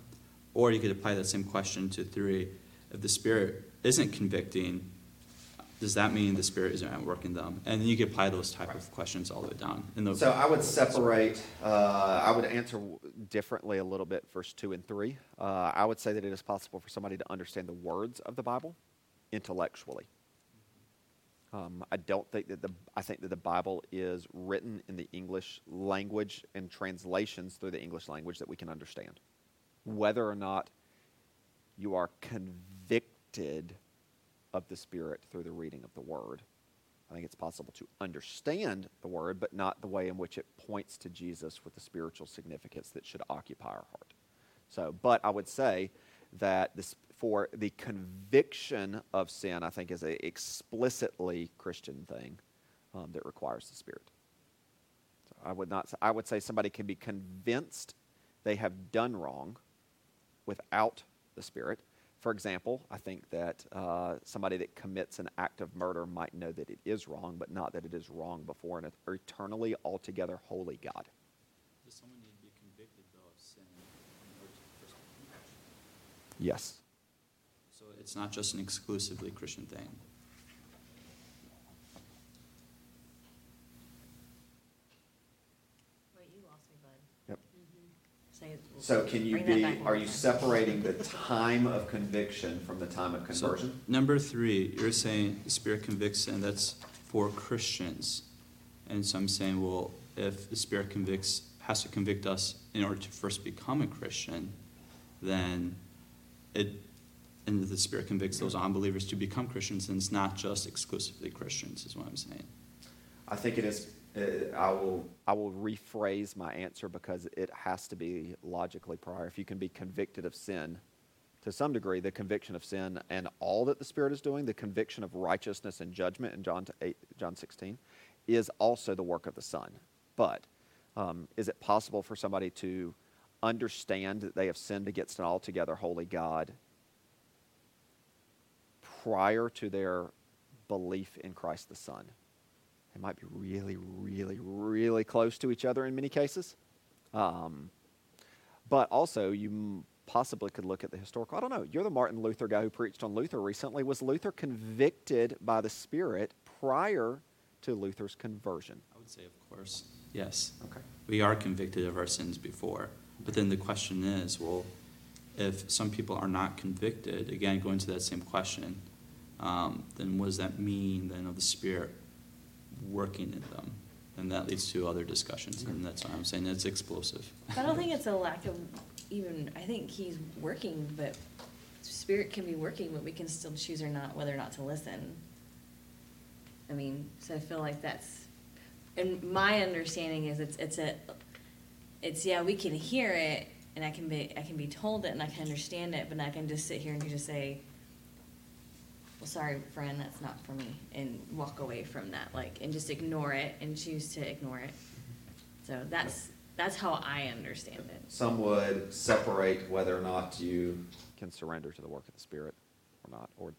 Or you could apply that same question to three. If the Spirit isn't convicting, does that mean the Spirit isn't at work in them? And then you could apply those type of questions all the way down. In the, So I would separate, uh, I would answer differently a little bit, verse 2 and 3. Uh, I would say that it is possible for somebody to understand the words of the Bible intellectually. Um, I don't think that the, I think that the Bible is written in the English language and translations through the English language that we can understand. Whether or not you are convicted of the Spirit through the reading of the Word. I think it's possible to understand the Word, but not the way in which it points to Jesus with the spiritual significance that should occupy our heart. So, but I would say that this, for the conviction of sin, I think is a explicitly Christian thing um, that requires the Spirit. So I would not. I would say somebody can be convinced they have done wrong without the Spirit. For example, I think that uh, somebody that commits an act of murder might know that it is wrong, but not that it is wrong before an eternally, altogether holy God. does someone need to be convicted though of sin in order to Christian? Yes. So it's not just an exclusively Christian thing. Wait, you lost me, bud. Yep. Say it. So can you Bring that be, back one are more you time. separating the time of conviction from the time of So, conversion? number three, you're saying the Spirit convicts and that's for Christians. And so I'm saying, well, if the Spirit convicts, has to convict us in order to first become a Christian, then it, and the Spirit convicts those unbelievers to become Christians, and it's not just exclusively Christians, is what I'm saying. I think it is. Uh, I will. I will rephrase my answer because it has to be logically prior. If you can be convicted of sin, to some degree, the conviction of sin and all that the Spirit is doing, the conviction of righteousness and judgment in John eight, John sixteen, is also the work of the Son. But um, is it possible for somebody to understand that they have sinned against an altogether holy God prior to their belief in Christ the Son? They might be really, really, really close to each other in many cases. Um, but also, you m- possibly could look at the historical. I don't know. You're the Martin Luther guy who preached on Luther recently. Was Luther convicted by the Spirit prior to Luther's conversion? I would say, of course, yes. Okay. we are convicted of our sins before. But then the question is, well, if some people are not convicted, again, going to that same question, um, then what does that mean then of the Spirit working in them? And that leads to other discussions, and that's why I'm saying it's explosive. I don't think (laughs) it's a lack of even, I think he's working, but spirit can be working, but we can still choose or not, whether or not to listen. I mean, so I feel like that's, and my understanding is it's, it's a, it's, yeah, we can hear it and I can be, I can be told it and I can understand it, but I can just sit here and you just say, well, sorry, friend, that's not for me, and walk away from that, like, and just ignore it and choose to ignore it. So that's, That's how I understand it. Some would separate whether or not you can surrender to the work of the Spirit or not, or